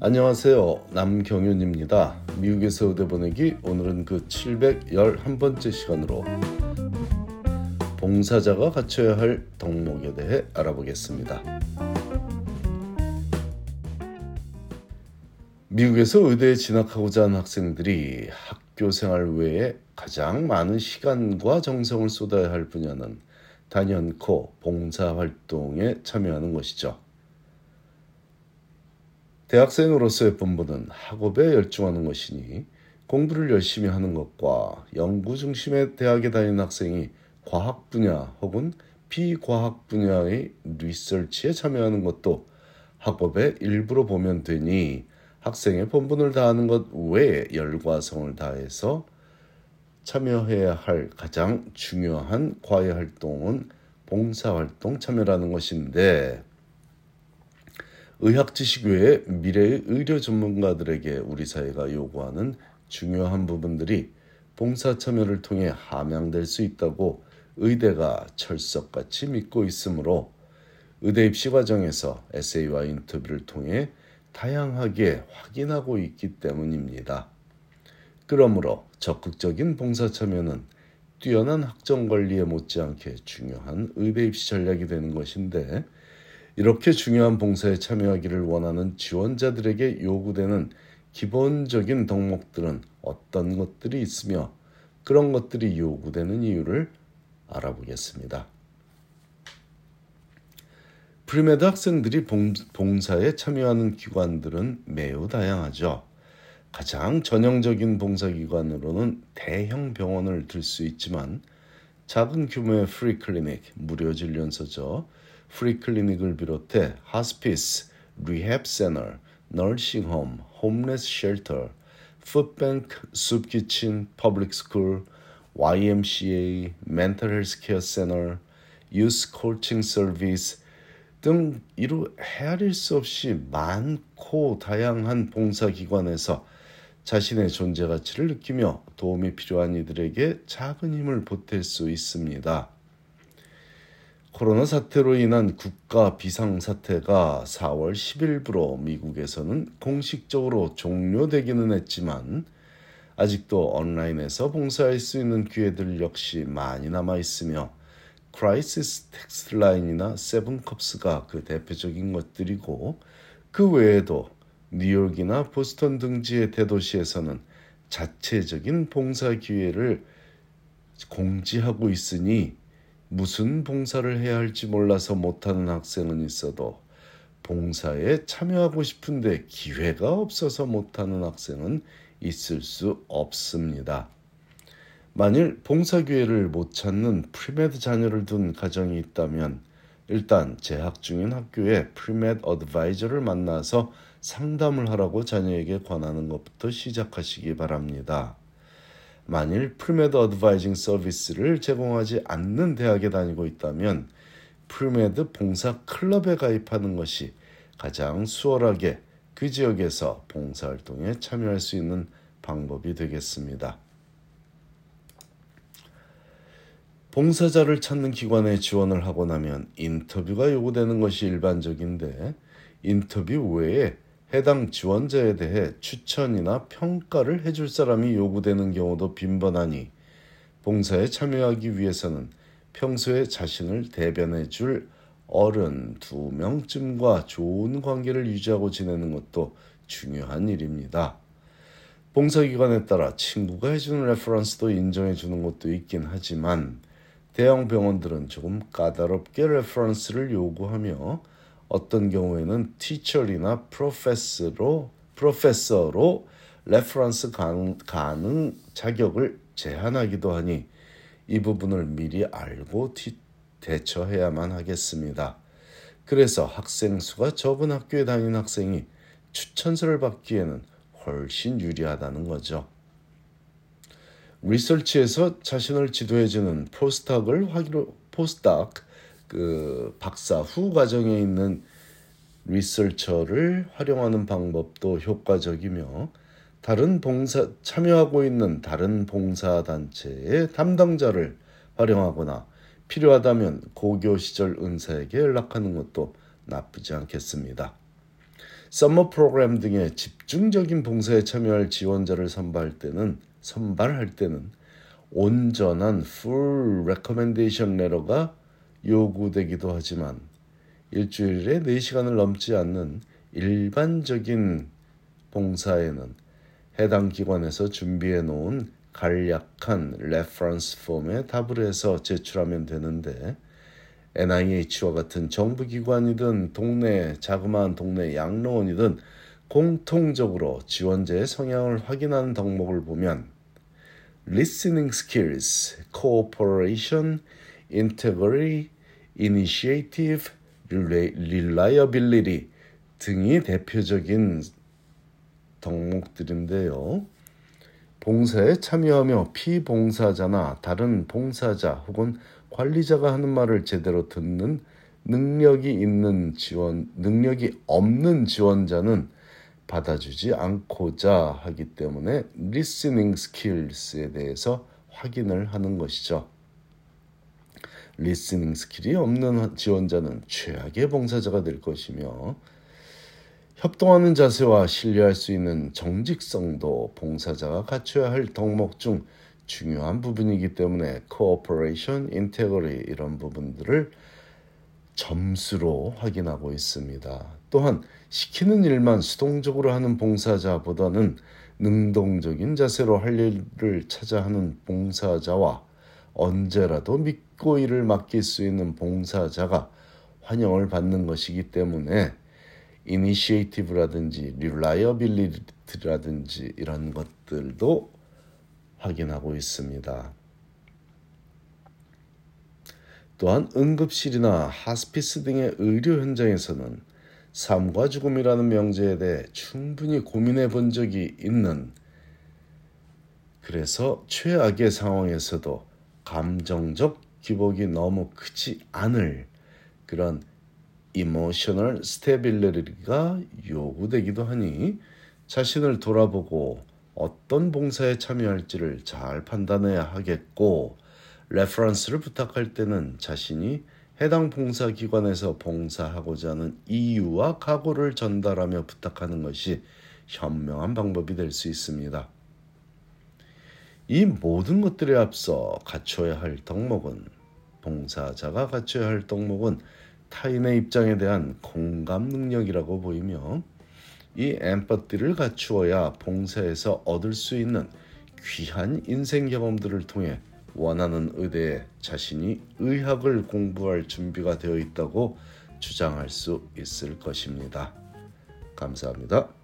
안녕하세요. 남경윤입니다. 미국에서 의대 보내기 오늘은 그 711번째 시간으로 봉사자가 갖춰야 할 덕목에 대해 알아보겠습니다. 미국에서 의대에 진학하고자 하는 학생들이 학교 생활 외에 가장 많은 시간과 정성을 쏟아야 할 분야는 단연코 봉사 활동에 참여하는 것이죠. 대학생으로서의 본분은 학업에 열중하는 것이니 공부를 열심히 하는 것과 연구 중심의 대학에 다니는 학생이 과학 분야 혹은 비과학 분야의 리서치에 참여하는 것도 학업의 일부로 보면 되니 학생의 본분을 다하는 것 외에 열과성을 다해서 참여해야 할 가장 중요한 과외 활동은 봉사 활동 참여라는 것인데 의학 지식 외에 미래의 의료 전문가들에게 우리 사회가 요구하는 중요한 부분들이 봉사 참여를 통해 함양될 수 있다고 의대가 철석같이 믿고 있으므로 의대 입시 과정에서 에세이와 인터뷰를 통해 다양하게 확인하고 있기 때문입니다. 그러므로 적극적인 봉사 참여는 뛰어난 학점 관리에 못지않게 중요한 의대 입시 전략이 되는 것인데 이렇게 중요한 봉사에 참여하기를 원하는 지원자들에게 요구되는 기본적인 덕목들은 어떤 것들이 있으며 그런 것들이 요구되는 이유를 알아보겠습니다. premed 학생들이 봉사에 참여하는 기관들은 매우 다양하죠. 가장 전형적인 봉사기관으로는 대형 병원을 들 수 있지만 작은 규모의 free clinic, 무료 진료소죠. free clinic을 비롯해 hospice, rehab center, nursing home, homeless shelter, 푸드뱅크, soup kitchen, public school, YMCA, mental healthcare center, youth coaching service 등 이루 헤아릴 수 없이 많고 다양한 봉사기관에서 자신의 존재 가치를 느끼며 도움이 필요한 이들에게 작은 힘을 보탤 수 있습니다. 코로나 사태로 인한 국가 비상사태가 4월 10일부로 미국에서는 공식적으로 종료되기는 했지만 아직도 온라인에서 봉사할 수 있는 기회들 역시 많이 남아 있으며 Crisis Text Line이나 Seven Cups가 그 대표적인 것들이고 그 외에도 뉴욕이나 보스턴 등지의 대도시에서는 자체적인 봉사 기회를 공지하고 있으니 무슨 봉사를 해야 할지 몰라서 못하는 학생은 있어도 봉사에 참여하고 싶은데 기회가 없어서 못하는 학생은 있을 수 없습니다. 만일 봉사 기회를 못 찾는 premed 자녀를 둔 가정이 있다면 일단 재학 중인 학교에 premed advisor를 만나서 상담을 하라고 자녀에게 권하는 것부터 시작하시기 바랍니다. 만일 premed advising 서비스를 제공하지 않는 대학에 다니고 있다면 premed 봉사 클럽에 가입하는 것이 가장 수월하게 그 지역에서 봉사활동에 참여할 수 있는 방법이 되겠습니다. 봉사자를 찾는 기관에 지원을 하고 나면 인터뷰가 요구되는 것이 일반적인데 인터뷰 외에 해당 지원자에 대해 추천이나 평가를 해줄 사람이 요구되는 경우도 빈번하니 봉사에 참여하기 위해서는 평소에 자신을 대변해 줄 어른 두 명쯤과 좋은 관계를 유지하고 지내는 것도 중요한 일입니다. 봉사기관에 따라 친구가 해주는 reference도 인정해 주는 것도 있긴 하지만 대형 병원들은 조금 까다롭게 reference를 요구하며 어떤 경우에는 teacher이나 professor로 professor로 reference 가능, 자격을 제한하기도 하니 이 부분을 미리 알고 티, 대처해야만 하겠습니다. 그래서 학생 수가 적은 학교에 다니는 학생이 추천서를 받기에는 훨씬 유리하다는 거죠. 리서치에서 자신을 지도해주는 postdoc을 확인 postdoc 그 박사 후 과정에 있는 리서처를 활용하는 방법도 효과적이며 다른 봉사 참여하고 있는 다른 봉사 단체의 담당자를 활용하거나 필요하다면 고교 시절 은사에게 연락하는 것도 나쁘지 않겠습니다. 썸머 프로그램 등의 집중적인 봉사에 참여할 지원자를 선발할 때는 선발할 때는 온전한 full recommendation letter가 요구되기도 하지만 일주일에 4시간을 넘지 않는 일반적인 봉사에는 해당 기관에서 준비해 놓은 간략한 reference form에 답을 해서 제출하면 되는데 NIH와 같은 정부기관이든 동네 자그마한 동네 양로원이든 공통적으로 지원자의 성향을 확인하는 덕목을 보면 listening skills, cooperation, integrity, initiative, reliability 등이 대표적인 덕목들인데요. 봉사에 참여하며 피봉사자나 다른 봉사자 혹은 관리자가 하는 말을 제대로 듣는 능력이 있는 지원, 능력이 없는 지원자는 받아주지 않고자 하기 때문에 listening skills에 대해서 확인을 하는 것이죠. listening skill이 없는 지원자는 최악의 봉사자가 될 것이며 협동하는 자세와 신뢰할 수 있는 정직성도 봉사자가 갖춰야 할 덕목 중 중요한 부분이기 때문에 cooperation, integrity 이런 부분들을 점수로 확인하고 있습니다. 또한 시키는 일만 수동적으로 하는 봉사자보다는 능동적인 자세로 할 일을 찾아 하는 봉사자와 언제라도 믿고 일을 맡길 수 있는 봉사자가 환영을 받는 것이기 때문에 initiative라든지 reliability라든지 이런 것들도 확인하고 있습니다. 또한 응급실이나 하스피스 등의 의료 현장에서는 삶과 죽음이라는 명제에 대해 충분히 고민해 본 적이 있는 그래서 최악의 상황에서도 감정적 기복이 너무 크지 않을 그런 emotional stability가 요구되기도 하니 자신을 돌아보고 어떤 봉사에 참여할지를 잘 판단해야 하겠고 reference를 부탁할 때는 자신이 해당 봉사 기관에서 봉사하고자 하는 이유와 각오를 전달하며 부탁하는 것이 현명한 방법이 될 수 있습니다. 이 모든 것들에 앞서 갖춰야 할 덕목은 봉사자가 갖춰야 할 덕목은 타인의 입장에 대한 공감 능력이라고 보이며 이 empathy를 갖추어야 봉사에서 얻을 수 있는 귀한 인생 경험들을 통해 원하는 의대에 자신이 의학을 공부할 준비가 되어 있다고 주장할 수 있을 것입니다. 감사합니다.